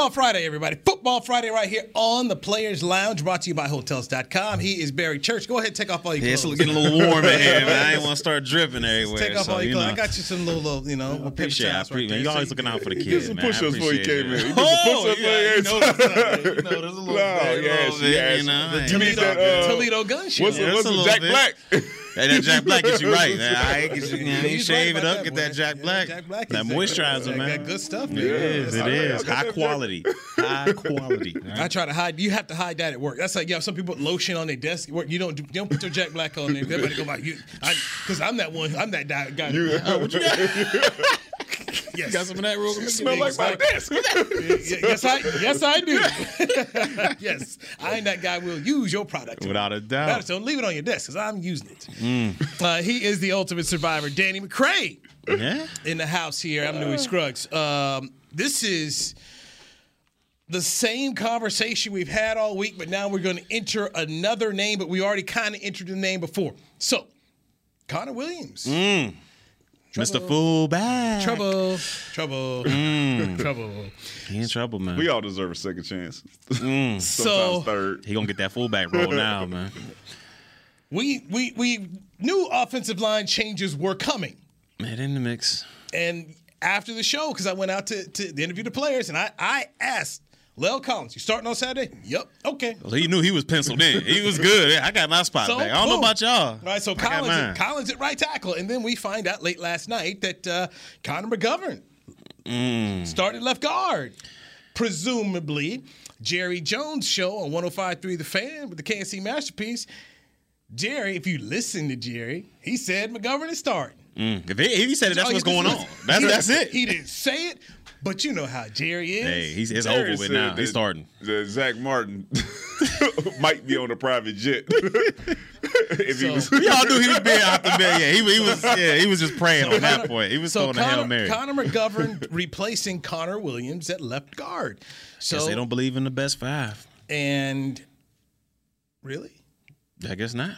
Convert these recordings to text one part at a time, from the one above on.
Football Friday, everybody. Football Friday right here on the Players Lounge, brought to you by Hotels.com. He is Barry Church. Go ahead take off all your Yeah, clothes. it's getting a little warm in here, man. I ain't want to start dripping everywhere. Take off so, all your you clothes. know. I got you some little, little you know, paper Appreciate, I towels right appreciate. there. you always you- looking out for the He kids, did some man. I push-ups before he appreciate came it, in. Some Oh, yeah, you know, a- you know, there's a little No, bit, yes, yes. you know. The ain't- You need Toledo, that, uh, Toledo gun show. What's Yeah, the, what's a Jack. Black? Hey, that Jack Black gets you right, man. I ain't get you, you know, you He's shave right it up, that get that Jack Yeah, Black. Jack Black that is- moisturizer, that- man. that good stuff, man. It is, it I- I is. got High quality. High quality. I try to hide. You have to hide that at work. That's like yeah. Some people put lotion on their desk work. You don't do, you don't put your Jack Black on there. Everybody go like you, because I'm that one. I'm that guy. guy. You, What you got? yes. got some of that real quick? smell like my desk. Yes, I yes I do. yes, I ain't that guy. Will use your product Without a doubt. Better, so leave it on your desk because I'm using it. Uh, he is the ultimate survivor, Danny McCray, Yeah. in the house here. I'm Newy Scruggs. Um, this is the same conversation we've had all week, but now we're going to enter another name, but we already kind of entered the name before. So, Connor Williams. Mr. Fullback. Trouble, trouble, trouble. He in trouble, man. we all deserve a second chance. Mm. Sometimes So- third. He gonna get that fullback role now, man. We we we knew offensive line changes were coming, Man, in the mix. and after the show, because I went out to, to interview the players, and I I asked La'el Collins, "You starting on Saturday?" Yep. Okay. Well, he knew he was penciled in. He was good. I got my spot So, back. I don't know about y'all. All right, so I Collins, at, Collins at right tackle, and then we find out late last night that uh, Connor McGovern Mm. started left guard. Presumably, Jerry Jones show on 105.3 The Fan with the KNC masterpiece. Jerry, if you listen to Jerry, he said McGovern is starting. Mm. If, he, if he said it, that's Oh, what's going on. That's he- that's it. He didn't say it, but you know how Jerry is. Hey, he's it's Jerry over with now. He's starting. That Zack Martin might be on a private jet. if he So- was, We all knew he was being optimistic. Yeah, he, he was. Yeah, he was just praying on that point. He was So throwing a hail Connor, mary. Connor McGovern replacing Connor Williams at left guard. So Guess they don't believe in the best five. and really, I guess not.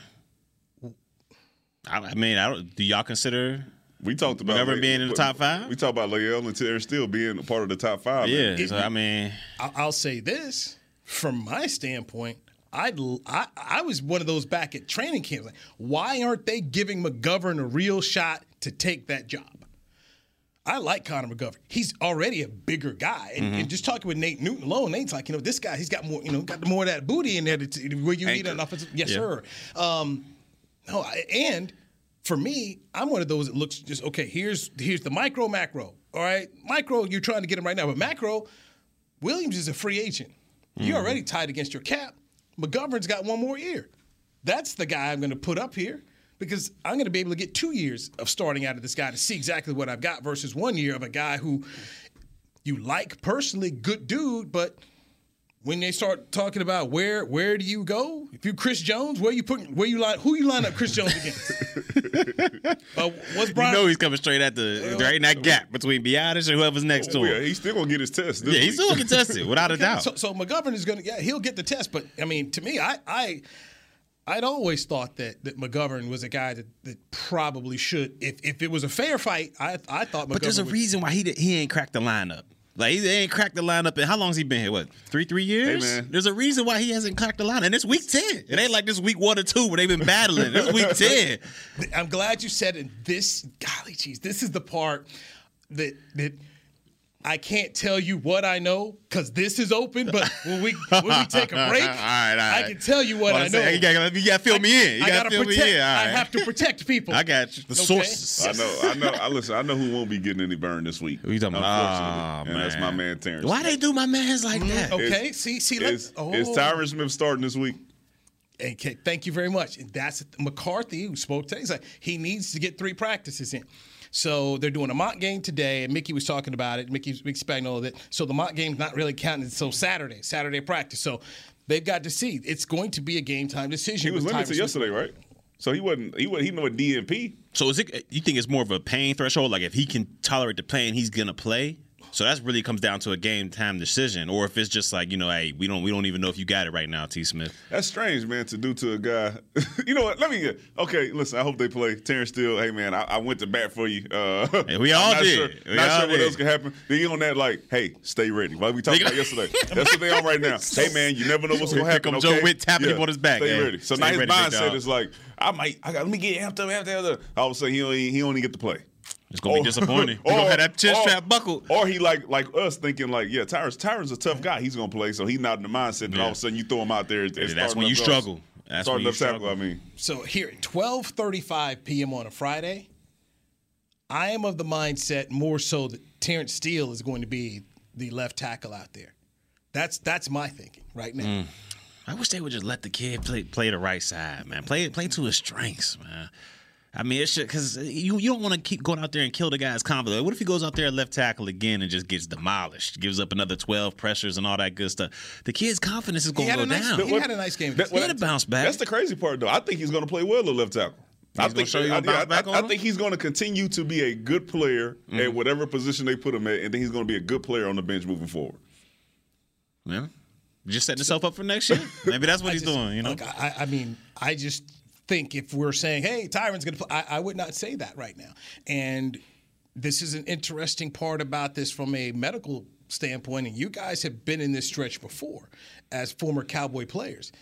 I, I mean, I don't. Do y'all consider? We talked about never like- being in the top five? We talked about La'el and Terence still being a part of the top five. Yeah. man. So I mean, I- I'll say this from my standpoint. I'd, I I was one of those back at training camp. Like, why aren't they giving McGovern a real shot to take that job? I like Connor McGovern. He's already a bigger guy, and, Mm-hmm. and just talking with Nate Newton alone, Nate's like, you know, this guy, he's got more, you know, got more of that booty in there to, to- where you need an offensive. Yes, Yeah. sir. Um, no, I, and for me, I'm one of those that looks just okay. Here's here's the micro macro. All right, micro, you're trying to get him right now, but macro, Williams is a free agent. You're mm-hmm. already tied against your cap. McGovern's got one more year. That's the guy I'm going to put up here because I'm going to be able to get two years of starting out of this guy to see exactly what I've got versus one year of a guy who you like personally, good dude, but when they start talking about where where do you go? If you Chris Jones, where you put where you line who you line up Chris Jones against? uh, what's you Brian? know he's coming straight at the right in that gap between Biadasz and whoever's next to Oh, yeah, him. he's still gonna get his test. This Yeah, he's still gonna still contested without a doubt. So, so McGovern is going to, yeah, he'll get the test. But I mean, to me, I, I, I'd always thought that that McGovern was a guy that, that probably should, if if it was a fair fight, I I thought. McGovern But there's a would- reason why he did, he ain't cracked the lineup. Like he ain't cracked the lineup. And how long's he been here? What three three years? man. There's a reason why he hasn't cracked the lineup. And it's week ten. It ain't like this week one or two where they've been battling. It's week ten. I'm glad you said it. This, golly, geez, this is the part that that I can't tell you what I know because this is open. But when we when we take a break, All right, all right. I can tell you what Well, I I'm know. saying, You gotta, you gotta fill me in. You I gotta, gotta fill protect. me in. All I have to protect people. I got you. The Okay. sources. I know, I know. I listen. I know who won't be getting any burn this week. Who you talking about? Unfortunately, Oh, and that's my man Terence. Why they do my man's like mm-hmm. that? okay, Is- see, see, let, Is, oh. is Tyron Smith starting this week? Okay, thank you very much. And that's McCarthy who spoke to. He's like, he needs to get three practices in. So they're doing a mock game today, and Mickey was talking about it. Mickey, Mickey Spagnola that so the mock game's not really counting until Saturday, Saturday practice. So they've got to see. It's going to be a game time decision. He was limited Tyron yesterday, right? So he wasn't. He wasn't. He know a DNP. So is it? You think it's more of a pain threshold? Like if he can tolerate the pain, he's gonna play. So that's really comes down to a game time decision, or if it's just like you know, hey, we don't we don't even know if you got it right now, T. Smith. That's strange, man, to do to a guy. you know what? Let me get. Okay, listen. I hope they play. Terence Steele. Hey, man, I, I went to bat for you. Uh, Hey, we all not did. Sure, We not all sure what else can happen. Then you on that like, hey, stay ready. Like we talked about yesterday. That's what they on right now. Hey, man, you never know what's gonna happen. come Joe okay? Witt tapping him on his back, Stay hey. ready. So Stay now his ready, mindset is like, I might. I got. Let me get amped up, amped up. All of a sudden, he only he only get to play. It's gonna Or- be disappointing. We're gonna have that chin or- strap buckled. Or he like like us thinking like, yeah, Tyron's Tyron's a tough guy. He's gonna play, so he's not in the mindset that Yeah. all of a sudden you throw him out there. as- as That's when you left struggle. That's starting when you left tackle. struggle. I mean, So here at 12:35 p.m. on a Friday, I am of the mindset more so that Terence Steele is going to be the left tackle out there. That's that's my thinking right now. Mm. I wish they would just let the kid play play the right side, man. Play play to his strengths, man. I mean, it's because you you don't want to keep going out there and kill the guy's confidence. What if he goes out there at left tackle again and just gets demolished, gives up another twelve pressures and all that good stuff? The kid's confidence is going to go nice down. he had a nice game. That- He had to bounce back. That's the crazy part, though. I think he's going to play well at left tackle. I gonna think show you I, a bounce I- back I- on I think he's going to continue to be a good player Mm-hmm. at whatever position they put him at, and then he's going to be a good player on the bench moving forward. Yeah. Just setting himself up for next year. Maybe that's what I he's just- doing. You know. Look, I, I mean, I just think if we're saying, "Hey, Tyron's going to play," I, I would not say that right now. And this is an interesting part about this from a medical standpoint. And you guys have been in this stretch before as former Cowboy players.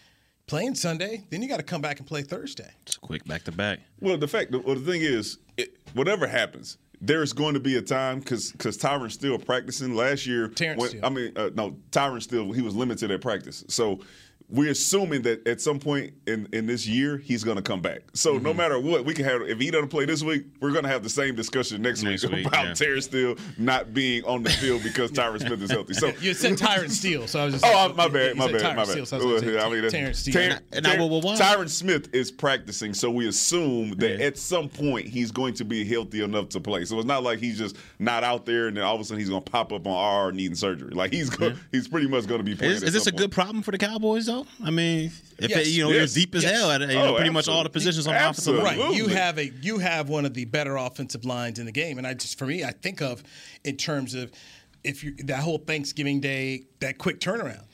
Playing Sunday, then you got to come back and play Thursday. Just quick back to back. Well, the fact, well, the thing is, it, whatever happens, there's going to be a time because because Tyron's still practicing. Last year, Terence when- Steele. I mean, uh, no, Tyron still he was limited at practice. So we're assuming that at some point in, in this year he's going to come back. So Mm-hmm. no matter what, we can have if he doesn't play this week, we're going to have the same discussion next, Next week, week, about yeah. Terence Steele not being on the field because Tyron Smith is healthy. So You said Tyron Steele, so I was just. Oh, my bad, my bad, Tyron my bad. Steele, so I was gonna I mean, Terence Steele. Ter- And I- Ter- well, well. Tyron Smith is practicing, so we assume that Yeah. at some point he's going to be healthy enough to play. So it's not like he's just not out there and then all of a sudden he's going to pop up on RR needing surgery. Like he's go- he's pretty much going to be playing. Is, is this a some good problem for the Cowboys though? I mean, if Yes. it, you know Yes. you're deep as Yes. hell at you know, Oh, pretty much all the positions on the offensive line. Right. You have a you have one of the better offensive lines in the game, and I just for me, I think of in terms of if you that whole Thanksgiving Day that quick turnaround.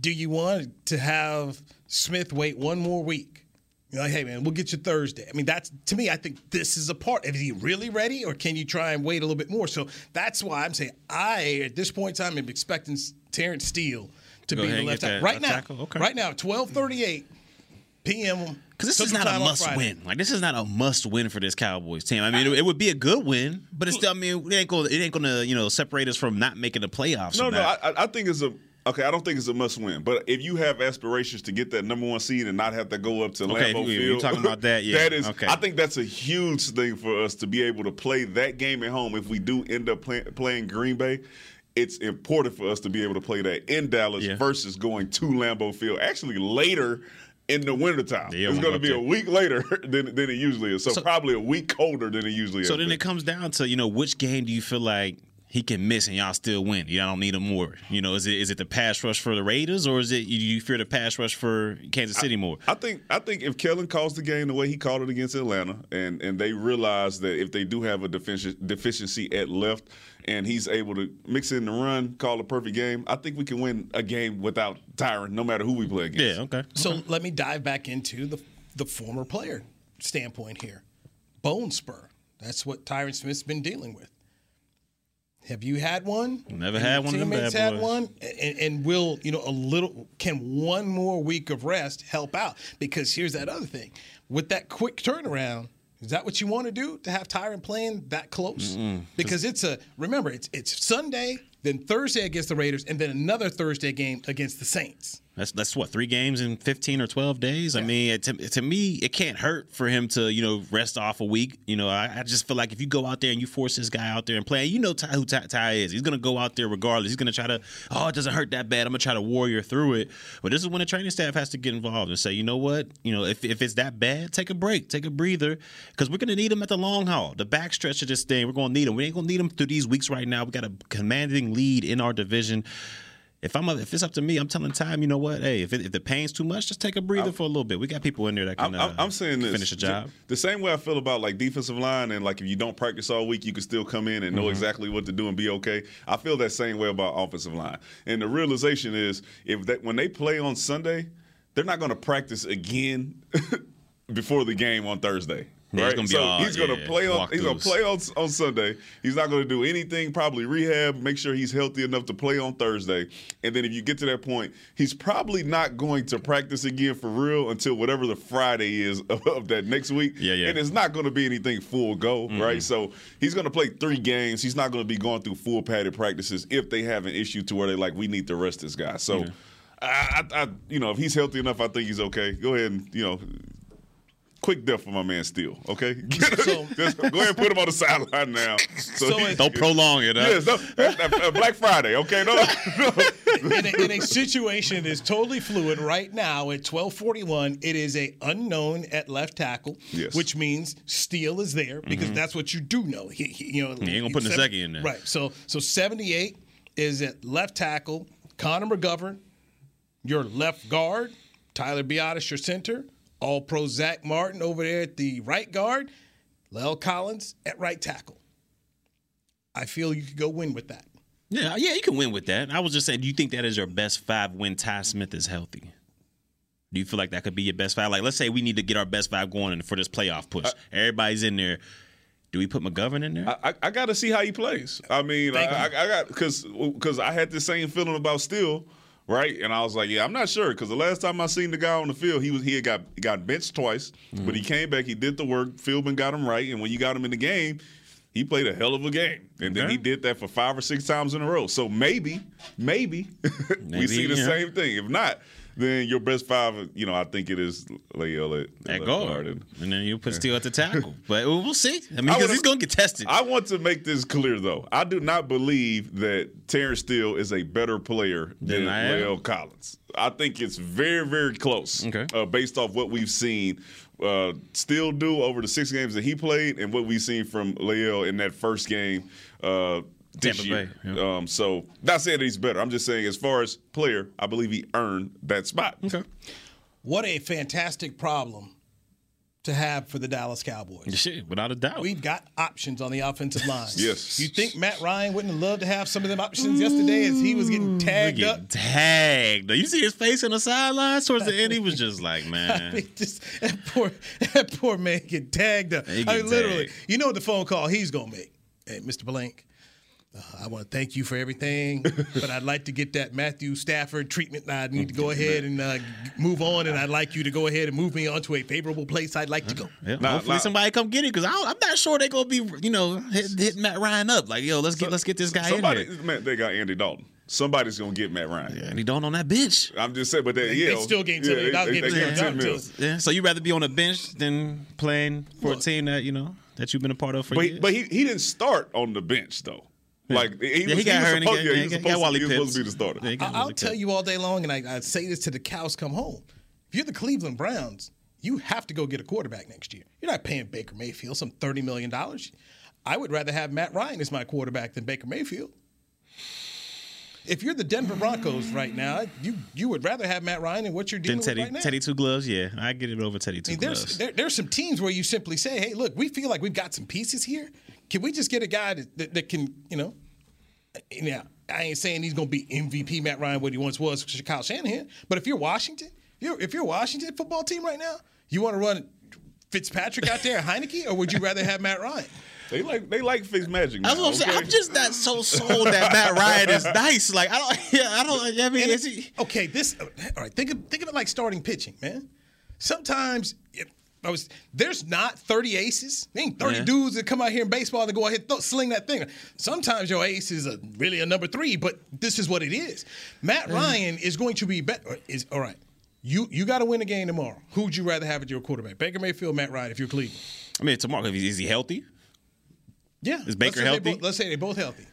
Do you want to have Smith wait one more week? You're like, hey man, we'll get you Thursday. I mean, that's to me. I think this is a part. Is he really ready, or can you try and wait a little bit more? So that's why I'm saying I at this point in time am expecting Terence Steele to Go be the left tackle right left now. tackle? Okay. Right now, 12:38 p.m. Because this is not a must win. Like this is not a must win for this Cowboys team. I mean, it, it would be a good win, but it's still. I mean, it ain't going. It ain't going to you know separate us from not making the playoffs. No, no. I, I- I think it's a. Okay, I don't think it's a must win, but if you have aspirations to get that number one seed and not have to go up to Okay, Lambeau we- we Field, talking about that, yeah, that is. okay. I think that's a huge thing for us to be able to play that game at home. If we do end up play, playing Green Bay, it's important for us to be able to play that in Dallas Yeah. versus going to Lambeau Field. Actually, later in the wintertime, Yeah, it's going to be a week later than, than it usually is. So, So- probably a week colder than it usually is. So then it comes down to you know which game do you feel like he can miss and y'all still win? Y'all don't need him more. You know, is it is it the pass rush for the Raiders or is it you, you fear the pass rush for Kansas City more? I think I think if Kellen calls the game the way he called it against Atlanta, and and they realize that if they do have a defici- deficiency at left, and he's able to mix in the run, call a perfect game, I think we can win a game without Tyron, no matter who we play against. Yeah, okay. So let me dive back into the the former player standpoint here. Bone spur. That's what Tyron Smith's been dealing with. Have you had one? Never had one Teammates bad had boys. one, and, and will you know a little? Can one more week of rest help out? Because here's that other thing: with that quick turnaround, is that what you want to do to have Tyron playing that close? Because it's a remember it's it's Sunday, then Thursday against the Raiders, and then another Thursday game against the Saints. That's that's what three games in fifteen or twelve days. I mean, it, to, to me, it can't hurt for him to you know rest off a week. You know, I, I just feel like if you go out there and you force this guy out there and play, you know Ty, who Ty, Ty is. He's gonna go out there regardless. He's gonna try to, oh, it doesn't hurt that bad. I'm gonna try to warrior through it. But this is when the training staff has to get involved and say, you know what, you know, if if it's that bad, take a break, take a breather, because we're gonna need him at the long haul, the backstretch of this thing. We're gonna need him. We ain't gonna need him through these weeks right now. We got a commanding lead in our division if I'm if it's up to me, I'm telling time. You know what? Hey, if, it, if the pain's too much, just take a breather for a little bit. We got people in there that can. I'm, I'm, uh, saying this. finish a job. The same way I feel about like defensive line and like if you don't practice all week, you can still come in and Mm-hmm. know exactly what to do and be okay. I feel that same way about offensive line. And the realization is if that when they play on Sunday, they're not going to practice again before the game on Thursday. Yeah, right? so all- he's gonna yeah, play on he's gonna play on, on Sunday. He's not gonna do anything, probably rehab, make sure he's healthy enough to play on Thursday. And then if you get to that point, he's probably not going to practice again for real until whatever the Friday is of, of that next week. Yeah, yeah. And it's not gonna be anything full go, right? So he's gonna play three games. He's not gonna be going through full padded practices if they have an issue to where they like, we need to rest this guy. So I, I, I you know, if he's healthy enough, I think he's okay. Go ahead and, you know, quick death for my man Steele. Okay, So- Just go ahead and put him on the sideline now. So, So he- Don't prolong it. Huh? yes, no, Black Friday. Okay, no, no. in, a, in a situation that is totally fluid right now at 12:41, it is a unknown at left tackle, Yes. which means Steele is there because mm-hmm. that's what you do know. He, he- you know, He ain't gonna put seven- Nsekhe in there. right? So, so 78 is at left tackle. Connor McGovern, your left guard. Tyler Biadasz, your center. All Pro Zack Martin over there at the right guard. La'el Collins at right tackle. I feel you could go win with that. Yeah, yeah, you can win with that. I was just saying, do you think that is your best five when Ty Smith is healthy? Do you feel like that could be your best five? Like, let's say we need to get our best five going for this playoff push. Everybody's in there. Do we put McGovern in there? I, I got to see how he plays. I mean, I, I, I got because because I had the same feeling about Steele, right? And I was like, yeah, I'm not sure because the last time I seen the guy on the field, he was he had got got benched twice, but he mm. came back, he did the work. Philbin got him right, and when you got him in the game. He played a hell of a game, and then Okay. he did that for five or six times in a row. So maybe, maybe, we see the yeah. same thing. If not, then your best five, you know, I think it is La'el at, at guard, and- and then you put Steele at the tackle. but we'll see. I mean, because he's gonna get tested. I want to make this clear, though. I do not believe that Terence Steele is a better player than Than Collins. I think it's very, very close Okay. uh, based off what we've seen uh, Steele do over the six games that he played and what we've seen from La'el in that first game uh, this Tampa year. Bay, yeah. Um, so, not saying that he's better. I'm just saying, as far as player, I believe he earned that spot. okay. What a fantastic problem to have for the Dallas Cowboys. Shit, without a doubt. We've got options on the offensive line. Yes. You think Matt Ryan wouldn't have loved to have some of them options yesterday as he was getting tagged Getting up? tagged. You see his face on the sidelines towards the end. He was just like, I man. mean, just, that poor, that poor man get tagged up. He I get mean, literally, tagged. you know what the phone call he's gonna make? Hey, Mr. Blank, uh, I want to thank you for everything, but I'd like to get that Matthew Stafford treatment. I need to go ahead and uh, move on, and I'd like you to go ahead and move me on to a favorable place I'd like to go. Yeah, Nah, hopefully nah. somebody come get it because I'm not sure they're gonna be, you know, hitting hit Matt Ryan up like, yo, let's get let's get this guy Somebody, in here. man, they got Andy Dalton. Somebody's going to get Matt Ryan. And he don't on that bench. I'm just saying, but they, yeah, they still getting him yeah, ten- that'll they- give they him gave ten him 10 dollars, mil. Yeah, so you'd rather be on the bench than playing for a team that you know that you've been a part of for But years. but he, he didn't start on the bench though. Like he, yeah, was, he got was hurt. and supposed, he yeah, got, he he was got supposed, Wally he was supposed to be the starter. Yeah, I- I'll Wally tell Pitts. you all day long, and I, I say this to the cows come home. If you're the Cleveland Browns, you have to go get a quarterback next year. You're not paying Baker Mayfield some $30 million. I would rather have Matt Ryan as my quarterback than Baker Mayfield. If you're the Denver Broncos right now, you you would rather have Matt Ryan than what you're Then dealing Teddy with right now. Teddy two gloves. Yeah, I get it over Teddy I two mean, there's gloves. there, there's some teams where you simply say, "Hey, look, we feel like we've got some pieces here. Can we just get a guy that, that, that can, you know, now I ain't saying he's going to be MVP Matt Ryan what he once was for Kyle Shanahan, but if you're Washington, if you're, if you're Washington football team right now, you want to run Fitzpatrick out there, Heinicke, or would you rather have Matt Ryan? They like they like Fitz Magic. Now, I was gonna say, okay? I'm just not so sold that Matt Ryan is nice. Like I don't, yeah, I don't. I mean, And is it- he? okay, this all right. Think of think of it like starting pitching, man. Sometimes if I was there's not 30 aces. There ain't 30 Yeah. dudes that come out here in baseball that go ahead and throw, sling that thing. Sometimes your ace is a, really a number three, but this is what it is. Matt Ryan is going to be better. Is all right. You you got to win a game tomorrow. Who would you rather have at your quarterback? Baker Mayfield, Matt Ryan, if you're Cleveland. I mean, tomorrow is he healthy? Yeah. Is Baker let's healthy? both- let's say they're both healthy.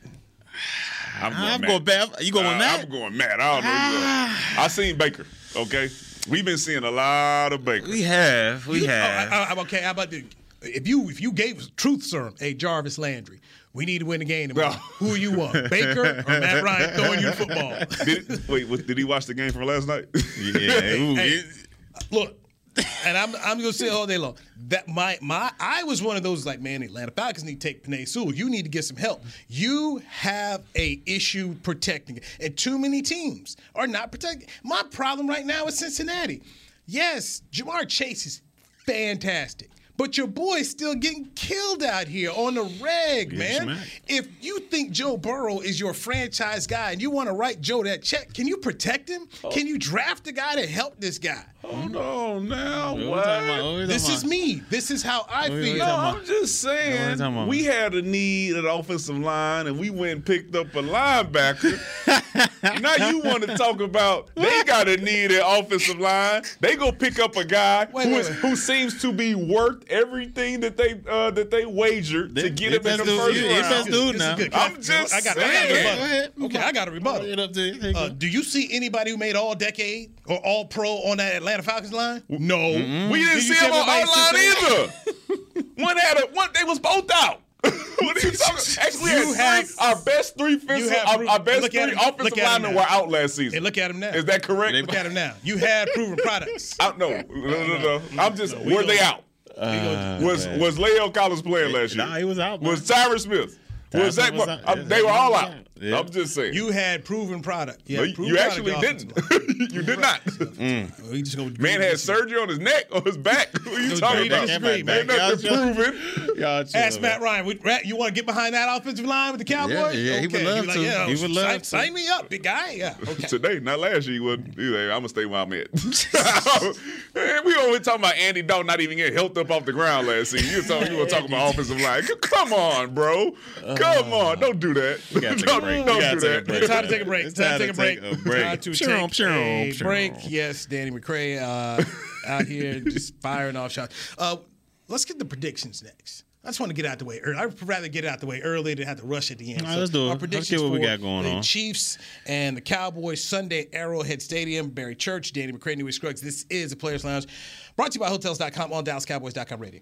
I'm I'm Matt. going Bam. You going Uh, Matt? I'm going Matt. I don't know. Ah. I seen Baker. Okay, we've been seeing a lot of Baker. We have, we You- oh, have. I, I, I'm okay. How about the If you if you gave truth serum, hey Jarvis Landry, we need to win the game tomorrow. Who you want, Baker or Matt Ryan throwing you the football? Did, wait, was, did he watch the game from last night? Yeah, ooh, Hey, it- Look, and I'm I'm gonna say all day long that my my I was one of those like man, Atlanta Falcons need to take Penei Sewell. You need to get some help. You have a issue protecting it, and too many teams are not protecting. My problem right now is Cincinnati. Yes, Ja'Marr Chase is fantastic. But your boy's still getting killed out here on the reg, man. smacked. If you think Joe Burrow is your franchise guy and you want to write Joe that check, can you protect him? Can you draft a guy to help this guy? Hold on now. What What? about? What This is me. This is how I Wait, wait, feel. No, I'm just saying talking we had a need at offensive line, and we went and picked up a linebacker. now you want to talk about they got a need at offensive line? They go pick up a guy Wait, who wait, is wait. who seems to be worth everything that they uh, that they wagered to get they him in the dude- first he- he round. best dude This now. I- I'm just I got, I got a rebuttal. Okay, I got a rebuttal. Get up there. There Uh, do you see anybody who made all decade or all pro on that Atlanta Falcons line? No. We didn't Did you see him on everybody our line either. one had a one. They was both out. what are you talking? Actually, You have- three, our best three offensive, have our, proof- our best look three at him- offensive at him linemen now. were out last season. Hey, look at him now. Is that correct? Look at him now. You had proven products. I, no, no, no, no. I'm just. we were they out? Uh, Was was La'el Collins playing last year? Nah, he was out, man. Was Tyron Smith? Was Tyron Zach? Was out. they were all was out. Out. Yeah. I'm just saying. You had proven product. You, No, you, proven you product actually on didn't. you did not. Mm. We just gonna Man had surgery on his neck, on his back. What are you talking agree to about? disagree, man. Ain't nothing Y'all- proven. Y'all chill, Ask. Matt Ryan. would- Rat, You want to get behind that offensive line with the Cowboys? yeah, he would okay. love like, to. Yeah, He would love sign, to. sign me up, big guy. Yeah. Okay. Today, not last year, he wasn't. He like, I'm gonna stay where I'm at. Man, we only talking about Andy Dalton not even getting helped up off the ground last season. You talking, you were talking about offensive line. Come on, bro. Uh-huh. Come on, don't do that. Gotta take a don't break. We don't gotta do that. It's time to take a break. It's Time to take a break. Time to take a break. Yes, Danny McCray uh, out here just firing off shots. Uh, let's get the predictions next. I just want to get out the way early. I'd rather get it out the way early than have to rush at the end. All right, let's do it. Our Let's get what we got going the on. Chiefs and the Cowboys Sunday Arrowhead Stadium. Barry Church, Danny McCray, New Scruggs. This is the Players Lounge, brought to you by Hotels.com on DallasCowboys.com radio.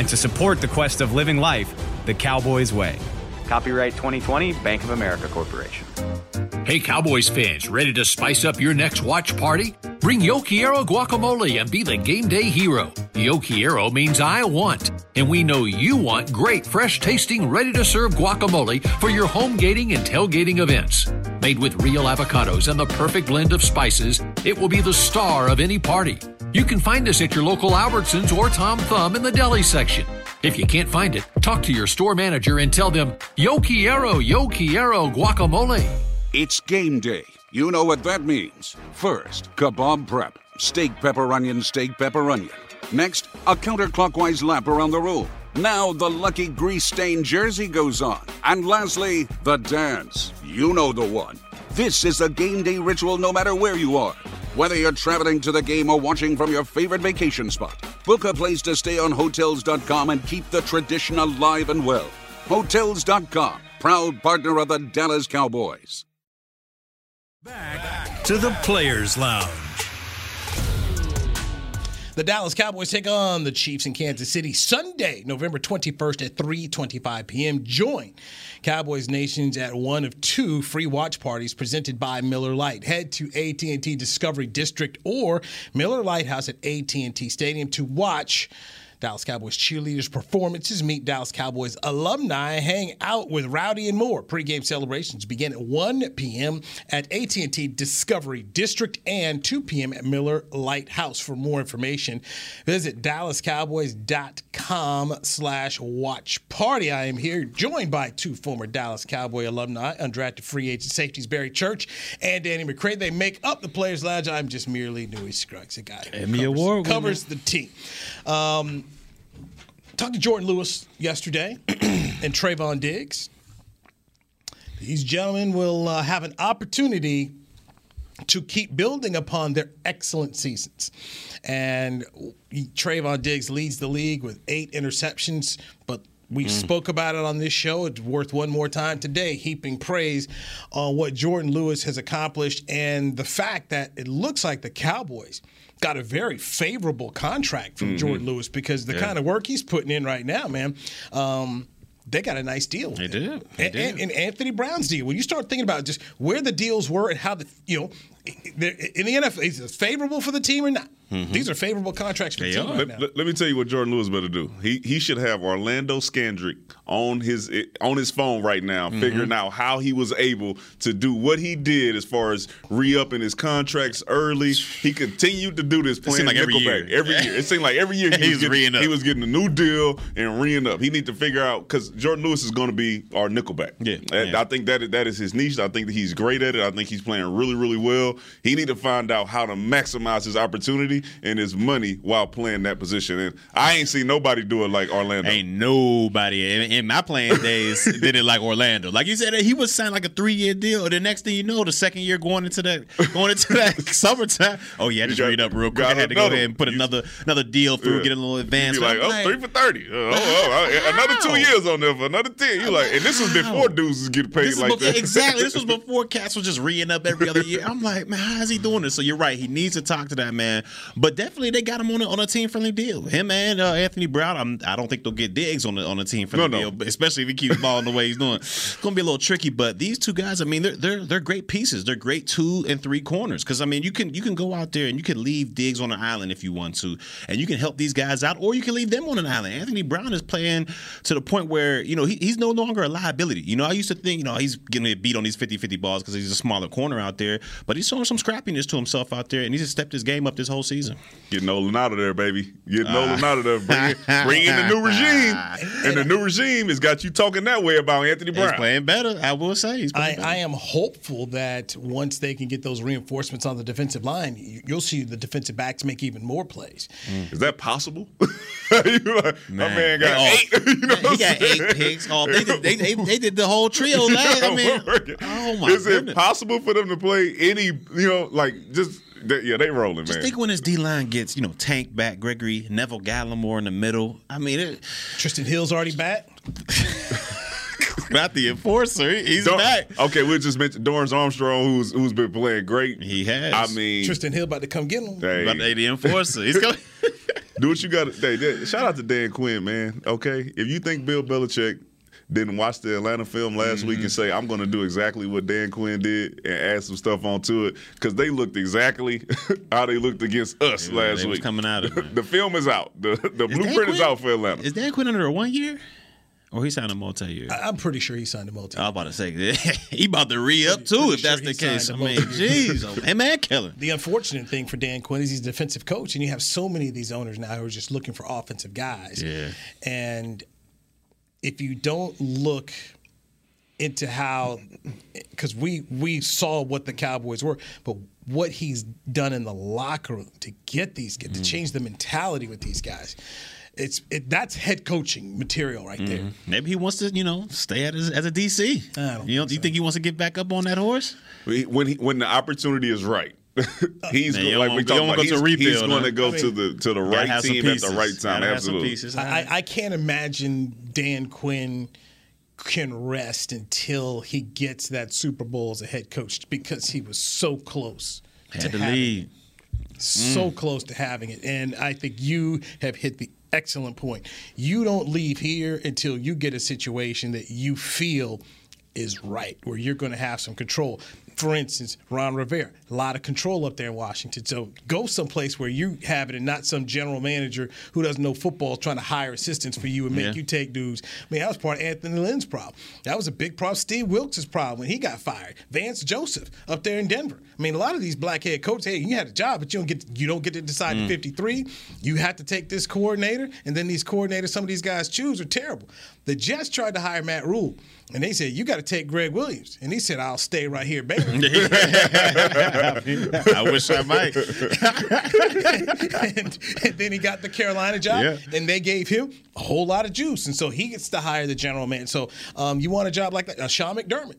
and to support the quest of living life the Cowboys way. Copyright 2020 Bank of America Corporation. Hey, Cowboys fans, ready to spice up your next watch party? Bring Yo Quiero guacamole and be the game day hero. Yo Quiero means I want, and we know you want great, fresh tasting, ready to serve guacamole for your home gating and tailgating events. Made with real avocados and the perfect blend of spices, it will be the star of any party. You can find us at your local Albertsons or Tom Thumb in the deli section. If you can't find it, talk to your store manager and tell them, Yo quiero, yo quiero guacamole. It's game day. You know what that means. First, kebab prep. Steak, pepper, onion, steak, pepper, onion. Next, a counterclockwise lap around the room. Now the lucky grease stained jersey goes on. And lastly, the dance. You know the one. This is a game day ritual no matter where you are. Whether you're traveling to the game or watching from your favorite vacation spot, book a place to stay on Hotels.com and keep the tradition alive and well. Hotels.com, proud partner of the Dallas Cowboys. Back to the Players Lounge. The Dallas Cowboys take on the Chiefs in Kansas City Sunday, November 21st at 3:25 p.m. Join Cowboys Nations at one of two free watch parties presented by Miller Lite. Head to AT&T Discovery District or Miller Lighthouse at AT&T Stadium to watch Dallas Cowboys cheerleaders performances, meet Dallas Cowboys alumni, hang out with Rowdy and more. Pre-game celebrations begin at 1 p.m. at AT&T Discovery District and 2 p.m. at Miller Lighthouse. For more information, visit dallascowboys.com slash watch party. I am here joined by two former Dallas Cowboy alumni, undrafted free agent safeties Barry Church and Danny McCray. They make up the Players Lounge. I'm just merely Newy Scruggs, a guy who Emmy covers, Award winner. covers the team. Um, talked to Jourdan Lewis yesterday and Trevon Diggs. These gentlemen will uh, have an opportunity to keep building upon their excellent seasons. And Trevon Diggs leads the league with eight interceptions, but we spoke about it on this show. It's worth one more time today, heaping praise on what Jourdan Lewis has accomplished and the fact that it looks like the Cowboys got a very favorable contract from Jourdan Lewis because the Yeah. kind of work he's putting in right now, man. Um, they got a nice deal. They did. They and, did. and- and Anthony Brown's deal. When you start thinking about just where the deals were and how the you know in the NFL is it favorable for the team or not? These are favorable contracts for the team right Let, now. let- let me tell you what Jourdan Lewis better do. He he should have Orlando Scandrick on his on his phone right now, Mm-hmm. figuring out how he was able to do what he did as far as re-upping his contracts early. He continued to do this playing seemed like every year. every year. It seemed like every year he, He was, was getting, up. he was getting a new deal and re up. He need to figure out because Jourdan Lewis is going to be our nickelback. Yeah, And yeah. I think that that is his niche. I think that he's great at it. I think he's playing really, really well. He need to find out how to maximize his opportunity and his money while playing that position. And I ain't seen nobody do it like Orlando. Ain't nobody in, in my playing days did it like Orlando. Like you said, he was signed like a three year deal. The next thing you know, the second year going into that going into that summertime. Oh yeah, I just got- read up real quick. I had to go ahead and put one. another another deal through, Yeah. get a little You advance. like, oh, three for thirty. Oh, oh, oh, another two years on there for another ten. You like, and this was before dudes was getting paid This like before, that. exactly. This was before Cats was just re up every other year. I'm like, man, how is he doing this? So you're right. He needs to talk to that man. But definitely, they got him on a, on a team friendly deal. Him and uh, Anthony Brown. I'm, I don't think they'll get Diggs on the on a team friendly No, no. deal, especially if he keeps balling the way he's doing. It's gonna be a little tricky. But these two guys, I mean, they're they're they're great pieces. They're great two and three corners. Because I mean, you can you can go out there and you can leave Diggs on an island if you want to, and you can help these guys out, or you can leave them on an island. Anthony Brown is playing to the point where you know he, he's no longer a liability. You know, I used to think you know he's getting beat on these 50-50 balls because he's a smaller corner out there, but he's showing some scrappiness to himself out there, and he's just stepped his game up this whole season. Getting Nolan out of there, baby. Get Getting Nolan ah. out of there. Bring, in- bring in the new regime. And the new regime has got you talking that way about Anthony He's Brown. playing better. I will say he's I, better. I am hopeful that once they can get those reinforcements on the defensive line, you- you'll see the defensive backs make even more plays. Mm. Is that possible? you like, my man got They eight. you know he got saying? eight picks. Oh, they did, they, they, they did the whole trio last. I mean, oh my Is it possible for them to play any, you know, like just, they, yeah, they rolling, Just man. think when his D line gets, you know, Tank back, Gregory, Neville Gallimore in the middle. I mean, it, Trysten Hill's already back. not the enforcer. He's Dor- back. Okay, we just mentioned Dorance Armstrong, who's who's been playing great. He has. I mean, Trysten Hill about to come get him. hey, But they the enforcer. He's coming. do what you got to. Hey, shout out to Dan Quinn, man. Okay, if you think Bill Belichick didn't watch the Atlanta film last week Mm-hmm. and say I'm going to do exactly what Dan Quinn did and add some stuff onto it because they looked exactly how they looked against us Yeah, last they was week. coming out of it. the film is out. The the Is Dan blueprint is out for Atlanta. Is Dan Quinn under a one year? Or he signed a multi year? I- I'm pretty sure he signed a multi. I was about to say he about to re up too pretty if that's sure the case. I signed a mean, multi-year. jeez, oh, him and Kellen. The unfortunate thing for Dan Quinn is he's a defensive coach, and you have so many of these owners now who are just looking for offensive guys. Yeah. And if you don't look into how, because we we saw what the Cowboys were, but what he's done in the locker room to get these Mm-hmm. to change the mentality with these guys, it's it, that's head coaching material right there. Maybe he wants to, you know, stay at as, as a DC. I don't you know, do you think he wants to get back up on that horse? when he, when the opportunity is right. he's Man, go, like we want- talking about. go He's, rebuild, he's going to go I to the to the right team at the right time. Gotta have some Absolutely. I, I can't imagine Dan Quinn can rest until he gets that Super Bowl as a head coach because he was so close Had to having lead. it. So mm. close to having it. And I think you have hit the excellent point. You don't leave here until you get a situation that you feel is right, where you're going to have some control. For instance, Ron Rivera, a lot of control up there in Washington. So go someplace where you have it and not some general manager who doesn't know football trying to hire assistants for you and make Yeah. you take dudes. I mean, that was part of Anthony Lynn's problem. That was a big problem. Steve Wilks' problem when he got fired. Vance Joseph up there in Denver. I mean, a lot of these black head coaches, hey, you had a job, but you don't get you don't get to decide Mm. at 53. You have to take this coordinator, and then these coordinators, some of these guys choose are terrible. The Jets tried to hire Matt Rhule, and they said, You got to take Gregg Williams. And he said, I'll stay right here, baby. I wish I might. and, and then he got the Carolina job, Yeah. and they gave him a whole lot of juice, and so he gets to hire the general man. So um, you want a job like that? Uh, Sean McDermott.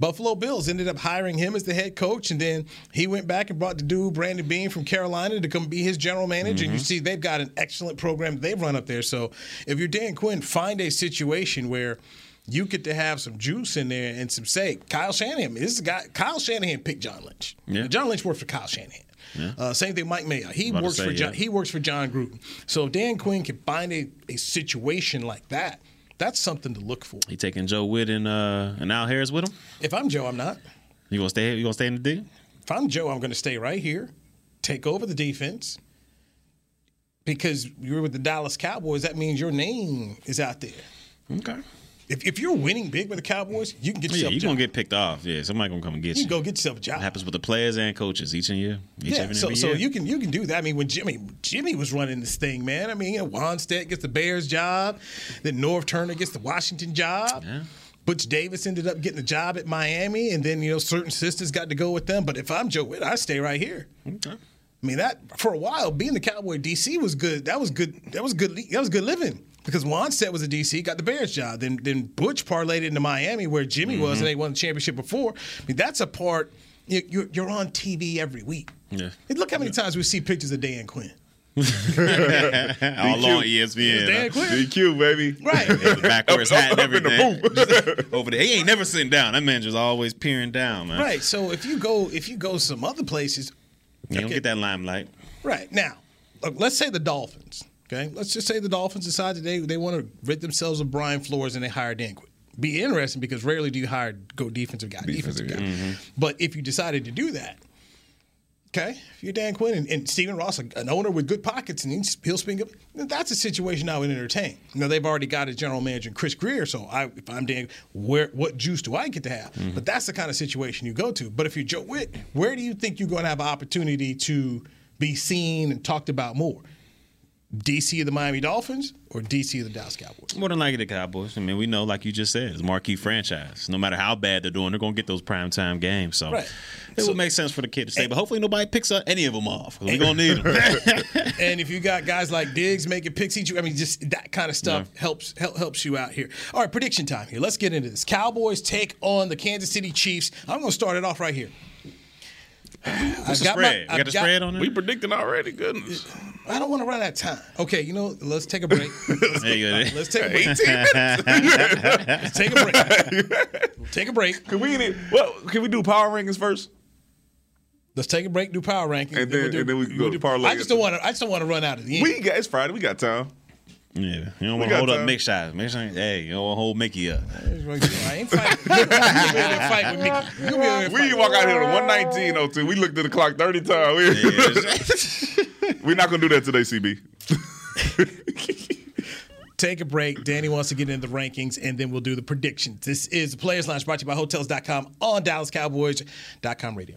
Buffalo Bills ended up hiring him as the head coach, and then he went back and brought the dude Brandon Beane from Carolina to come be his general manager. And you see, they've got an excellent program they've run up there. So if you're Dan Quinn, find a situation where you get to have some juice in there and some say. Kyle Shanahan, this is a guy. Kyle Shanahan picked John Lynch. Yeah. John Lynch worked for Kyle Shanahan. Yeah. Uh, same thing, Mike Mayock. He works say, for John. yeah. He works for Jon Gruden. So if Dan Quinn can find a, a situation like that, that's something to look for. He taking Joe Whitt and uh and Al Harris with him. If I'm Joe, I'm not. You gonna stay? You gonna stay in the D? If I'm Joe, I'm going to stay right here, take over the defense. Because you're with the Dallas Cowboys, that means your name is out there. Okay. If, if you're winning big with the Cowboys, you can get Yeah, yourself job. You're gonna get picked off. Yeah, somebody gonna come and get you you. can go get yourself a job. It happens with the players and coaches each and year. Each Yeah, so so year. you can you can do that. I mean, when Jimmy Jimmy was running this thing, man. I mean, you know, Wannstedt gets the Bears job, then Norv Turner gets the Washington job. Yeah. Butch Davis ended up getting a job at Miami, and then you know certain sisters got to go with them. But if I'm Joe Whitt, I stay right here. Okay. I mean that for a while being the Cowboy DC was good. That was good. That was good. That was good living because Wannstedt was a DC, got the Bears job. Then then Butch parlayed into Miami where Jimmy was, mm-hmm. and they won the championship before. I mean that's a part. you- You're, you're on TV every week. Yeah. And look how many times we see pictures of Dan Quinn. All on ESPN. Dan Quinn. DQ, baby. Right. The backwards hat and Up in the everything. Over there, he ain't never sitting down. That man just always peering down, man. Right. So if you go if you go some other places, You don't get that limelight. Right now, look, let's say the Dolphins. Okay, let's just say the Dolphins decide that they they want to rid themselves of Brian Flores and they hire Dan Quinn. Be interesting because rarely do you hire go defensive guy, defensive, guy. Mm-hmm. But if you decided to do that, okay, if you're Dan Quinn and, and Stephen Ross, an owner with good pockets, and he'll speak up, that's a situation I would entertain. Now they've already got a general manager, Chris Grier. So I, if I'm Dan, where what juice do I get to have? Mm-hmm. But that's the kind of situation you go to. But if you're Joe Whitt, where do you think you're going to have an opportunity to be seen and talked about more? DC of the Miami Dolphins or DC of the Dallas Cowboys? More than likely the Cowboys. I mean, we know, like you just said, it's a marquee franchise. No matter how bad they're doing, they're going to get those primetime games. So Right. it would make sense for the kid to stay. But hopefully nobody picks up any of them off because we're going to need them. and if you got guys like Diggs making picks each, I mean, just that kind of stuff helps help, helps you out here. All right, prediction time here. Let's get into this. Cowboys take on the Kansas City Chiefs. I'm going to start it off right here. What's the spread? we got the spread on it? We predicting already. Goodness. I don't want to run out of time. Okay, you know, let's take a break. There you go. let's take a break. 18 minutes. Let's take a break. take a break. Can we well, can we do power rankings first? Let's take a break. Do power rankings, And then- we'll do- and then we can we'll go do- parlay I just don't want to. I just don't want to run out of the end. We got it's Friday. We got time. Yeah, you don't We want to got hold up time. Mick shots. Make sure, hey, you don't want to hold Mickey up. I ain't fighting. You'll be able to fight with me. You'll be able to We walk out here at 119.02. We looked at the clock 30 times. We, We're not going to do that today, CB. take a break. Danny wants to get into the rankings, and then we'll do the predictions. This is the Players Lounge brought to you by Hotels.com on DallasCowboys.com radio.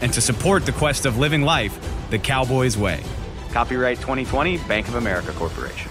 and to support the quest of living life the Cowboys way. Copyright 2020 Bank of America Corporation.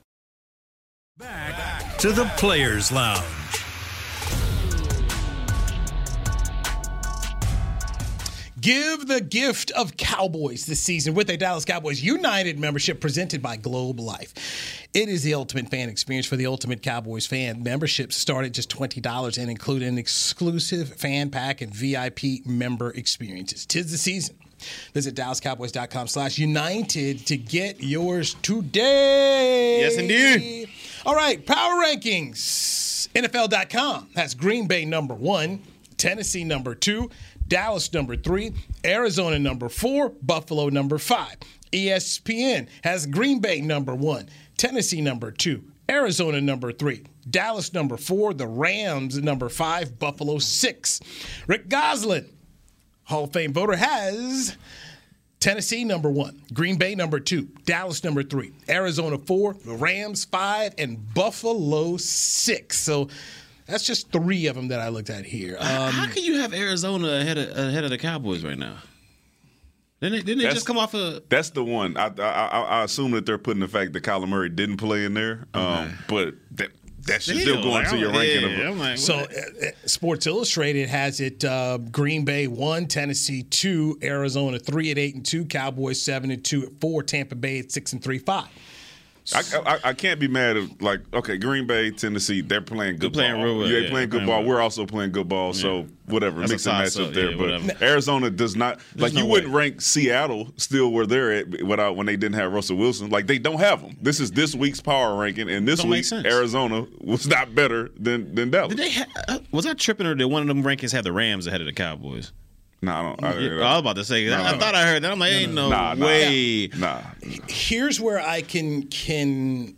To the Players Lounge. Give the gift of Cowboys this season with a Dallas Cowboys United membership presented by Globe Life. It is the ultimate fan experience for the ultimate Cowboys fan. Memberships start at just $20 and include an exclusive fan pack and VIP member experiences. Tis the season. Visit DallasCowboys.com slash United to get yours today. Yes, indeed. All right, power rankings. NFL.com has Green Bay number one, Tennessee number two, Dallas number three, Arizona number four, Buffalo number five. ESPN has Green Bay number one, Tennessee number two, Arizona number three, Dallas number four, the Rams number five, Buffalo six. Rick Gosselin, Hall of Fame voter, has Tennessee number one, Green Bay number two, Dallas number three, Arizona four, Rams five, and Buffalo six. So that's just three of them that I looked at here. Um, How can you have Arizona ahead of ahead of the Cowboys right now? Didn't they, didn't they just come off a? That's the one. I, I I I assume that they're putting the fact that Kyler Murray didn't play in there, um, but that that should still Still, go like, into your ranking. yeah, of I'm like, So, uh, uh, Sports Illustrated has it: uh, Green Bay one, Tennessee two, Arizona three at eight and two, Cowboys seven and two at four, Tampa Bay at six and three, five. I, I, I can't be mad at like okay, Green Bay, Tennessee, they're playing good playing ball. real well, Yeah, yeah, they're playing good ball. well. We're also playing good ball. So whatever, That's a mix and match toss-up, there. yeah, but whatever. Arizona does not like no you wouldn't rank Seattle still where they're at without when they didn't have Russell Wilson. Like they don't have them. This is this week's power ranking, and this week. Arizona was not better than than Dallas. Did they? Ha- uh, was I tripping or did one of them rankings have the Rams ahead of the Cowboys? No, I don't. I, Yeah, I was about to say. I, I thought I heard that. I'm like, ain't no, Nah, nah. way. Nah. Here's where I can can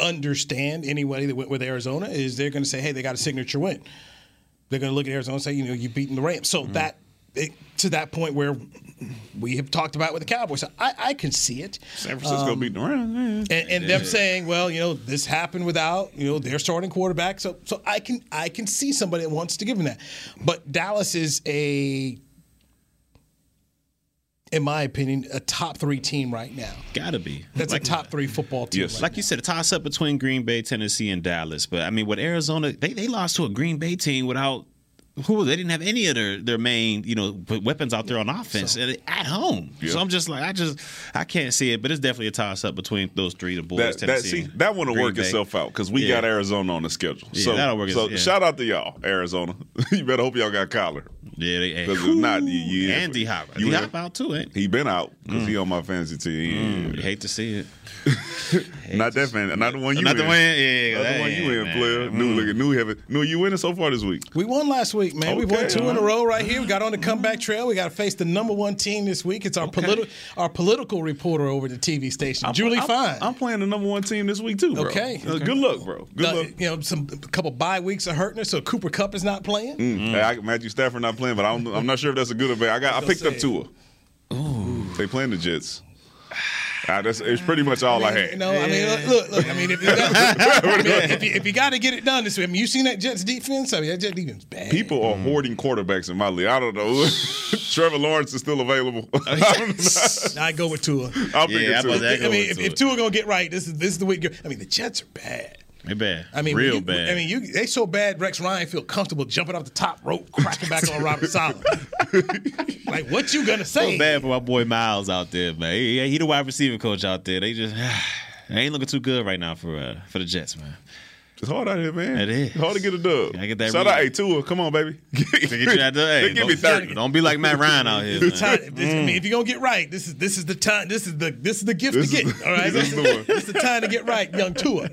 understand anybody that went with Arizona is they're going to say, hey, they got a signature win. They're going to look at Arizona and say, you know, you've beaten the Rams. So that it, to that point where we have talked about with the Cowboys, so I, I can see it. San Francisco Um, beating the Rams. and, and them saying, well, you know, this happened without, you know, their starting quarterback. So, so I can I can see somebody that wants to give him that, but Dallas is a, in my opinion, a top three team right now. Gotta be. That's Like- a top three football team. Yes. right Like you said, a toss up between Green Bay, Tennessee, and Dallas. But I mean, with Arizona, they, they lost to a Green Bay team without who they didn't have any of their, their main you know weapons out there on offense and at home. Yeah. So I'm just like I just I can't see it, but it's definitely a toss up between those three the boys. That, that, Tennessee, see, that one will Green work Bay. itself out because we Yeah. got Arizona on the schedule. Yeah, so that'll work so itself- yeah. shout out to y'all, Arizona. you better hope y'all got Kyler. Yeah, they, hey, Because if not, you, you and D Hop. you D Hop out too, ain't He been out because he on my fantasy team. Mm, hate to see it. not that fan, not the one you Not the one- yeah, not the one you ain't, in, man. player. New look at new heaven. New you winning so far this week. We won last week, man. we won Okay, two in a row right here. We got on the comeback trail. We got to face the number one team this week. It's our political our political reporter over the TV station, Julie I'm, Fine. I'm playing the number one team this week too, bro. Okay. Uh, Good luck, bro. Good Uh, luck. you know, some a couple bye weeks are hurting us, so Cooper Kupp is not playing. Mm. Hey, I, Matthew Stafford not playing, but I don't, I'm not sure if that's a good or bad. I got I Don't picked up say Tua. They playing the Jets. Ah, that's it's pretty much all I, had. You know, I mean, look, look, look, I mean, if, you got- I mean, if you, if you got to get it done this way, I mean, you seen that Jets defense? I mean, that Jets defense is bad. People are hoarding quarterbacks in my league. I don't know. Trevor Lawrence is still available. I go with Tua. I'll pick Yeah, it I was too. I mean, if, Tua. if Tua gonna get right, this is this is the week. I mean, the Jets are bad. They bad. I mean, real you, bad. I mean, you they so bad. Rex Ryan feel comfortable jumping off the top rope, cracking back on Robert Saleh. like, what you gonna say? So bad for my boy Miles out there, man. He, he the wide receiver coach out there. They just they ain't looking too good right now for uh, for the Jets, man. It's hard out here, man. It is. Hard to get a dub. Gotta get that Shout read. out, hey Tua, come on, baby. To get you out there, hey, Give me don't- thirty. Don't be like Matt Ryan out here. It's man. time- this- I mean, mm. if you're gonna get right, this is this is the time. This is the this is the gift This to is- get. All right, this this is the this is the time to get right, young Tua.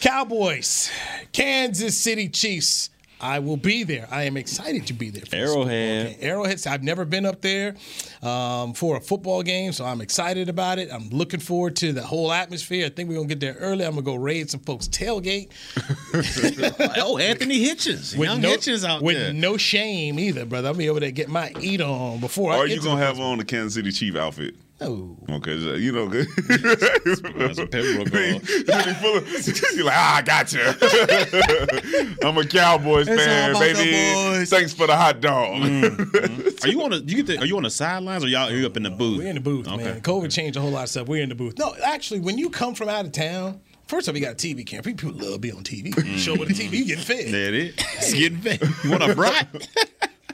Cowboys, Kansas City Chiefs. I will be there. I am excited to be there. For Arrowhead. Arrowhead. I've never been up there um, for a football game, so I'm excited about it. I'm looking forward to the whole atmosphere. I think we're gonna get there early. I'm gonna go raid some folks' tailgate. oh, Anthony Hitchens, young no, Hitchens out there. with there. no shame either, brother. I'll be able to get my eat on before. I Or get you to gonna the have on the Kansas City Chief outfit? No. Okay, so, you know, good. That's a Pembroke You're like, ah, I got you. I'm a Cowboys It's fan, baby. Thanks for the hot dog. Mm, mm. Are you on the you get the, are you on the sidelines or y'all are you up in the booth? We're in the booth, Okay. man. COVID changed a whole lot of stuff. We're in the booth. No, actually, when you come from out of town, first off, you got a TV camera. People love being on TV. Mm. Show with the TV, you getting fed. There it is. It's getting fed. You want a brat?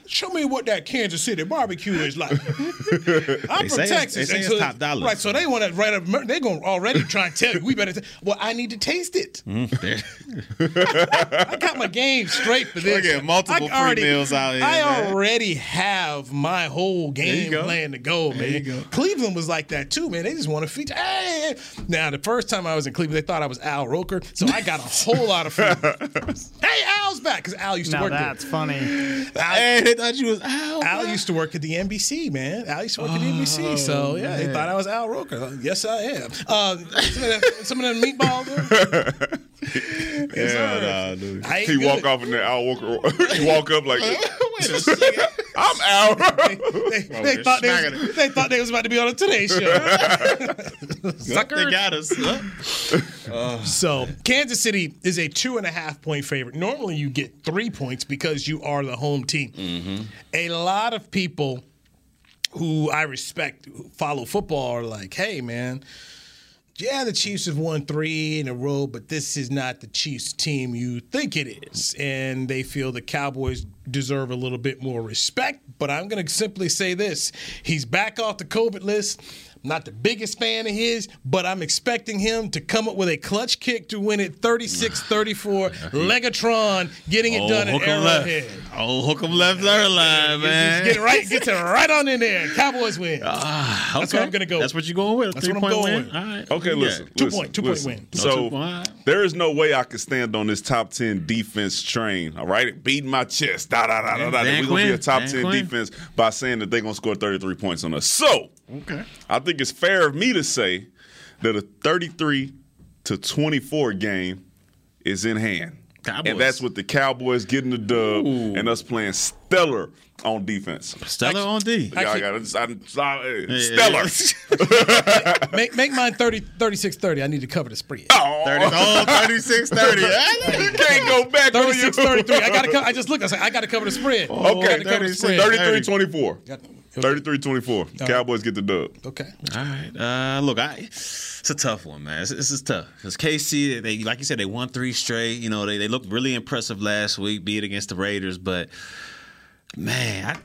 Show me what that Kansas City barbecue is like. I'm They from say it's- Texas. they say and it's top dollar. Right, so they want to right up. They're going to already try and tell you. We better. T- well, I need to taste it. Mm. I got my game straight for this. Look at multiple I free meals out here, I man. already have my whole game go. plan to go, man. There you go. Cleveland was like that too, man. They just want to feature. Hey, hey. now the first time I was in Cleveland, they thought I was Al Roker, so I got a whole lot of food. hey, Al's back because Al used to Now work that's there. funny. Hey, they thought you was Al. Al used to work at the NBC, man. Al used to work at the NBC, so yeah, they thought I was Al Roker. Yes, I am. Uh, some, of that, some of them meatballs. Yes, Yeah, nah, dude. I he good. walk off in there. Al Walker. he walk up like, Wait a second. I'm Al. They, they thought they, was, they thought they was about to be on a Today Show. Sucker, they got us. Huh? Uh. So Kansas City is a two and a half point favorite. Normally you get three points because you are the home team. Mm-hmm. A lot of people who I respect who follow football are like, hey man, yeah, the Chiefs have won three in a row, but this is not the Chiefs team you think it is. And they feel the Cowboys deserve a little bit more respect. But I'm going to simply say this he's back off the COVID list. I'm not the biggest fan of his, but I'm expecting him to come up with a clutch kick to win it 36 34. Legatron getting it Oh, done at hook 'em left. Arrowhead. Oh, hook 'em left, letter line, man. Get it right, gets it right on in there. Cowboys win. Ah, That's okay. what I'm going to go. That's what you're going with. That's what I'm point going win. with. All right. Okay, Yeah. listen. Two listen, point- two point win. No, So two point. there is no way I can stand on this top ten defense train. All right, beating my chest. Da da da da da. We're gonna be a top Dan ten Quinn. defense by saying that they're gonna score 33 points on us. So Okay. I think it's fair of me to say that a 33 to 24 game is in hand. Cowboys. And that's with the Cowboys getting the dub and us playing stellar on defense. Stellar on D. Y'all Actually- got it. I- Yeah. Stellar. make, make mine 30, 36 30. I need to cover the spread. Oh, 30, oh, 36 30. you can't go back on 36 33. I got to I just looked. I said, I got to cover the spread. Okay, Gotta cover the 36, spread. 33 24. Got- 33 24. Cowboys get the dub. Okay. All right. Uh, look, I it's a tough one, man. This, this is tough because KC, they like you said, they won three straight. You know, they they looked really impressive last week, be it against the Raiders, but. Man, I,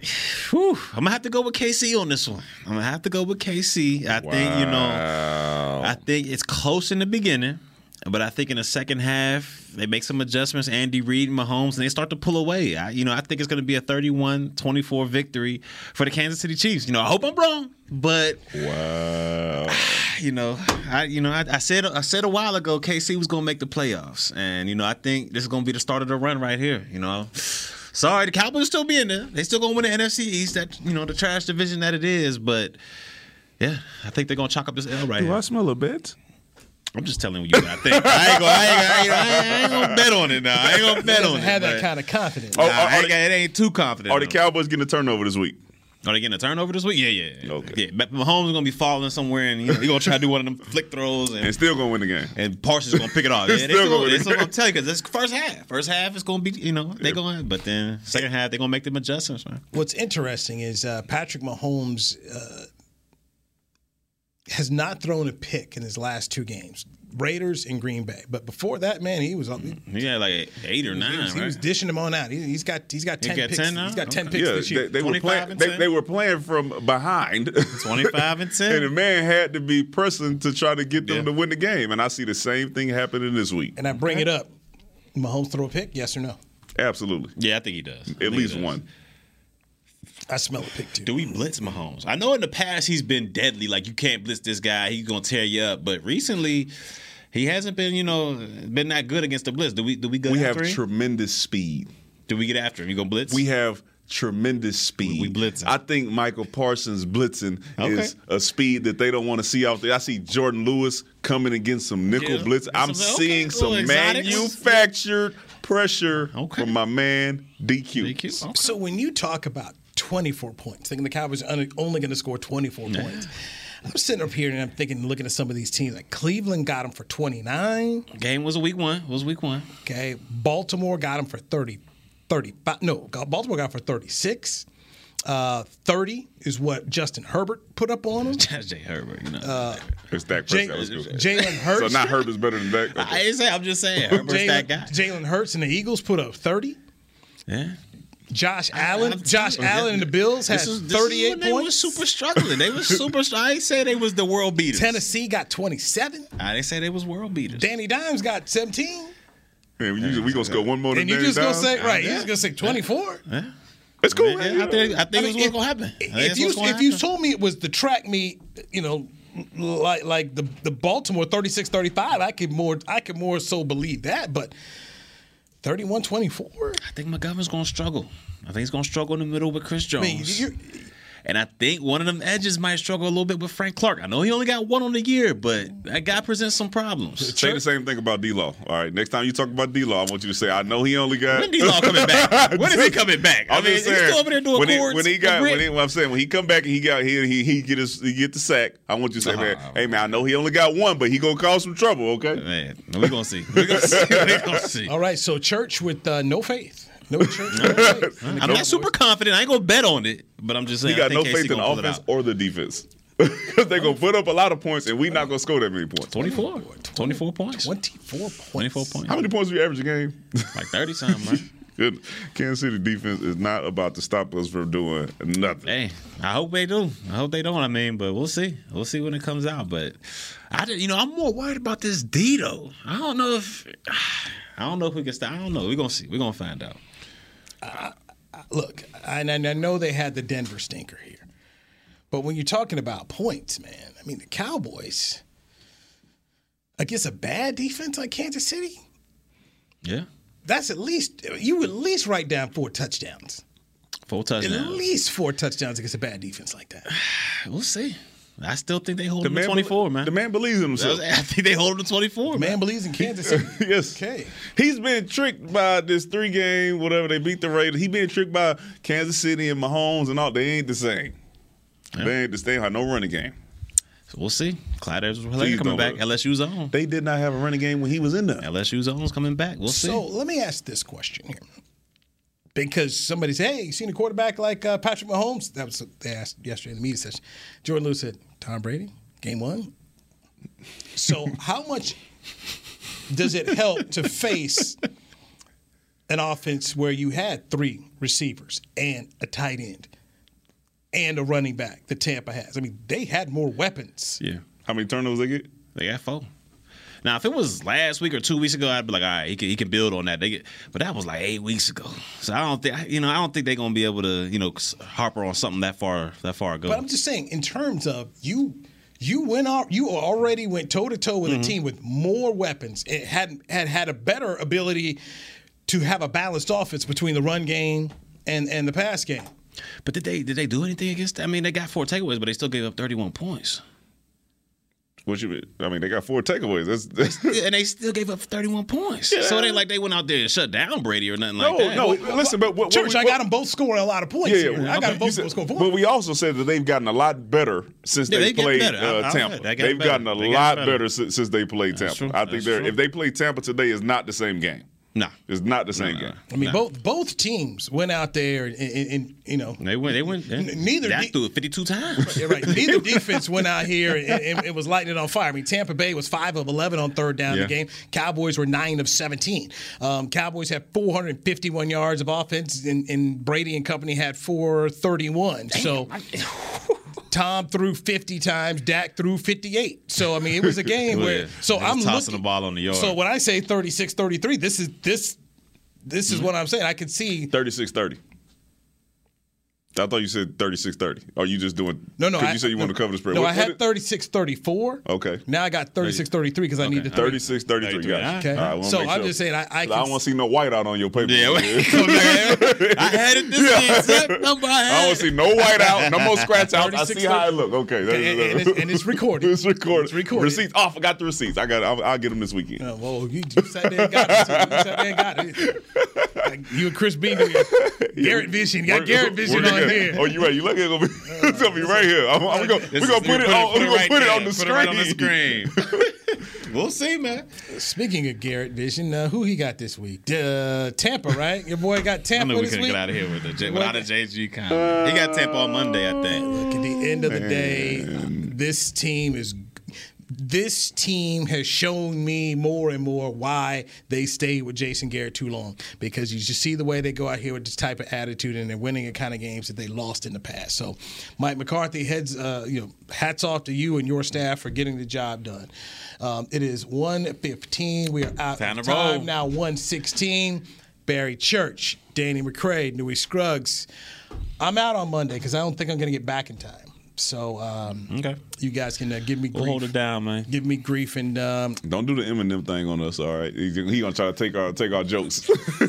whew, I'm gonna have to go with KC on this one. I'm gonna have to go with KC. I think you know, I think it's close in the beginning, but I think in the second half they make some adjustments. Andy Reid and Mahomes, and they start to pull away. I, you know, I think it's gonna be a 31-24 victory for the Kansas City Chiefs. You know, I hope I'm wrong, but Wow. you know, I you know, I, I said I said a while ago KC was gonna make the playoffs, and you know, I think this is gonna be the start of the run right here. You know, sorry, the Cowboys still be in there. They still gonna win the NFC East. That you know, the trash division that it is, but yeah, I think they're gonna chalk up this L right Do here. I smell a bet? I'm just telling you what I think. I ain't gonna, I ain't, I ain't, I ain't gonna bet on it now. I ain't gonna bet doesn't on it. have that kind of confidence. Oh, I are ain't they- it ain't too confident. Are the. Cowboys getting a turnover this week? Are they getting a turnover this week? Yeah, yeah. yeah. Okay. Yeah, but Mahomes is gonna be falling somewhere, and you know, he gonna try to do one of them flick throws, and And still gonna win the game. and Parsons is gonna pick it off. Yeah, they Still still, gonna they win. still gonna tell you because it's first half. First half is gonna be, you know, they going, but then second half they gonna make them adjustments, man. What's interesting is uh, Patrick Mahomes uh, has not thrown a pick in his last two games. Raiders, and Green Bay. But before that, man, he was up. Mm-hmm. He had like eight or nine. He was, he right? was dishing them on out. He, has got he's got ten got picks. 10? He's got ten Okay. picks Yeah, this they, year. they were 25 playing. They, they were playing from behind. 25 and 10. and the man had to be pressing to try to get them Yeah. to win the game. And I see the same thing happening this week. and I bring it up. Mahomes throw a pick? Yes or no? Absolutely, Yeah, I think he does. At least does. one. I smell a pick too. Do we blitz Mahomes? I know in the past he's been deadly. Like you can't blitz this guy; he's gonna tear you up. But recently, he hasn't been, you know, been that good against the blitz. Do we? Do we go We have him? tremendous speed. do we get after him? You gonna blitz? We have tremendous speed. We blitzing. I think Micah Parsons blitzing Okay. is a speed that they don't want to see out there. I see Jourdan Lewis coming against some nickel Yeah. blitz. I'm Some- okay, seeing little some exotics. manufactured pressure Okay. from my man DQ. DQ. Okay. So when you talk about 24 points, thinking the Cowboys are only- only going to score 24 points, I'm sitting up here and I'm thinking, looking at some of these teams. Like Cleveland got them for 29. Game was a week one. Was week one. Okay, Baltimore got them for 30, 35. No, Baltimore got 'em for 36. Uh, 30 is what Justin Herbert put up on them. That's Jay Herbert. You know. Uh, It's Dak Jay- Prescott. Let's go. Jalen Hurts. So not Herbert's better than Dak. Okay. I ain't say. I'm just saying. Herbert's that guy. Jalen Hurts and the Eagles put up 30. Yeah. Josh Allen, I'm Josh you, Allen and the Bills had This is- this is 38 when They were super struggling. They were super. I ain't say they was the world beaters. Tennessee got 27. I didn't say they was world beaters. Danny Dimes got 17. Man, we, usually, we gonna score one more than And you Danny just gonna Dimes? say right? You just gonna say 24. It's cool. Yeah. I think, I think I it's what's gonna happen. If you what's gonna if you told me it was the track meet, you know, like like the the Baltimore 36-35, I could more I could more so believe that, but 31-24. I think McGovern's gonna struggle. I think he's gonna struggle in the middle with Chris Jones. I mean, you're, and I think one of them edges might struggle a little bit with Frank Clark. I know he only got one on the year, but that guy presents some problems. Say the same thing about D-Law. All right. Next time you talk about D-Law, I want you to say, I know he only got. When D-Law coming back? When is he coming back? I I'm mean, just he's saying, still over there doing when he, when he got, when he, what I'm saying, when he come back and he got he he, he get his he get the sack. I want you to say, Uh-huh. hey man, I know he only got one, but he gonna cause some trouble. Okay. Man, we gonna see. We gonna see. We gonna see. all right, so church with uh, no faith. No church, no faith. I'm not super confident. I ain't gonna bet on it, but I'm just saying. He got I no think KC faith in the gonna pull it offense or the defense. Because they're gonna put up a lot of points and we not gonna score that many points. 24. 24 points. 24 points. 24 points. How many points do you average a game? Like 30 something, right? Good. Kansas City defense is not about to stop us from doing nothing. Hey, I hope they do. I hope they don't. I mean, but we'll see. We'll see when it comes out. But I, just- you know, I'm more worried about this D though. I don't know if I don't know if we can stop. I don't know. We're gonna see. We're gonna find out. Look, and I I know they had the Denver stinker here, but when you're talking about points, man, I mean the Cowboys against a bad defense like Kansas City, Yeah, that's at least you would at least write down four touchdowns. Four touchdowns. At least four touchdowns against a bad defense like that. We'll see. I still think they hold The them to man, 24, man. The man believes in himself. I think they hold them to 24. Man believes in Kansas City. yes. Okay. He's been tricked by this three game, whatever they beat the Raiders. He been tricked by Kansas City and Mahomes and all. They ain't the same. They ain't the same. Have no running game. So we'll see. Clyde edwards Please coming don't back. let- LSU's on. They did not have a running game when he was in there. LSU's on's coming back. We'll see. So let me ask this question here. Because somebody said, hey, you seen a quarterback like uh, Patrick Mahomes? That was they asked yesterday in the media session. Jourdan Lewis said, Tom Brady, game one. So how much does it help to face an offense where you had three receivers and a tight end and a running back that Tampa has? I mean, they had more weapons. yeah. How many turnovers they get? They got four. Now, if it was last week or two weeks ago, I'd be like, all right, he can, he can build on that. They get, but that was like eight weeks ago. So I don't think, you know, I don't think they're gonna be able to, you know, harper on something that far, that far ago. But I'm just saying, in terms of you, you went off, you already went toe to toe with Mm-hmm. a team with more weapons. It had had had a better ability to have a balanced offense between the run game and and the pass game. But did they did they do anything against? That? I mean, they got four takeaways, but they still gave up 31 points. What you? I mean, they got four takeaways. That's, that's Yeah, and they still gave up 31 points. So it ain't like they went out there and shut down Brady or nothing like that. no. Listen, but what, what Church, we- I got them both scoring a lot of points. Yeah, yeah. I got them both said- scoring But we also said that they've gotten a lot better since Yeah, they they played uh, I Tampa. they better. gotten a They lot better. better since, since they played Tampa. I think they're if they play Tampa today, is not the same game. No, it's not the same game. I mean, both both teams went out there and, and, and you know They went. They went. N- neither Dak de- threw it 52 times. Yeah, right. Neither defense went out here and, and it was lighting it on fire. I mean, Tampa Bay was five of eleven on third down in Yeah. the game. Cowboys were nine of seventeen. Um, Cowboys had 451 yards of offense, and, and Brady and company had 431. So. Tom threw 50 times, Dak threw 58. So I mean, it was a game where so I'm tossing looking, the ball on the yard. So when I say 36-33, this is this this is mm-hmm. what I'm saying. I can see 36 30. I thought you said 36 30. Are you just doing. No, no. Because I- you said you no, want to cover the spread. No, What- I what had did- 36 34. Okay. Now I got 36 33 because I need the 36 33. Got Okay. All right, wanna So make I'm sure. just saying, I- I I can don't want to see no white out on your paper. Yeah, man. come back. I had it this Yeah. exact number I I had. don't want to see no white out, no more scratch out. I 36, see how it look. Okay. And- and it's- and it's recorded. it's recorded. It's recorded. Receipts. Oh, I forgot the receipts. I got. I'll, I'll get them this weekend. Oh, well, you, you sat there and got it. too. You sat there and got it. Like, you and Chris Bean, Garrett Vision. You got Garrett Vision on again. here. Oh, you right. You look at it. Gonna be, it's gonna be right here. I'm, I'm, we gonna, we This gonna is- put it it- on. put We it gonna right put it on the Put it right on the screen. we'll see, man. Speaking of Garrett Vision, uh, who he got this week? Uh, Tampa, right? Your boy got Tampa. I Tampa knew we couldn't week. get out of here with a J, without a JG comment. He got Tampa on Monday, I think. Look, at the end of the day, this team is. This team has shown me more and more why they stayed with Jason Garrett too long. Because you just see the way they go out here with this type of attitude, and they're winning the kind of games that they lost in the past. So, Mike McCarthy heads, uh, you know, hats off to you and your staff for getting the job done. Um, it is 1:15. We are out Time of time now. 1:16. Barry Church, Danny McCray, Newy Scruggs. I'm out on Monday because I don't think I'm going to get back in time. So um, Okay. you guys can uh, give me We'll grief. hold it down, man. Give me grief and um, Don't do the Eminem thing on us, all right? He, he gonna try to take our take our jokes. Like,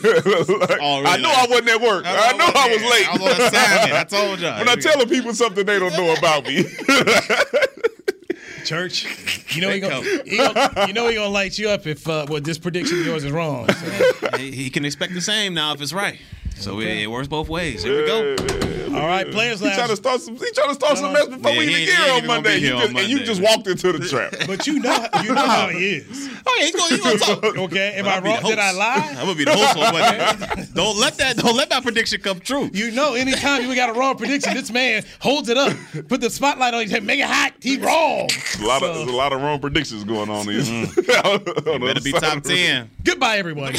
Oh, really? I know I wasn't at work. I, know I was late. I was on assignment. I told y'all. When I telling people something they don't know about me. church. You know he gonna, he gonna, you know he gonna light you up if uh, well this prediction of yours is wrong. So. he, he can expect the same now if it's right. So it, it works both ways. Here we go. All right, players He trying to start some. He trying to start some mess before Yeah, we even get here on even gonna Monday. be You here on just, and you just walked into the trap. But you know you know how he is. Oh yeah, he's gonna, he's gonna talk. Okay, am I I'll be the wrong? Did I host. lie? I'm gonna be the host on Monday. don't let that. Don't let my prediction come true. You know, anytime you got a wrong prediction, this man holds it up, put the spotlight on you, make it hot. He wrong. A lot of there's a lot of wrong predictions going on here. Mm. Better be top ten. Goodbye, everybody.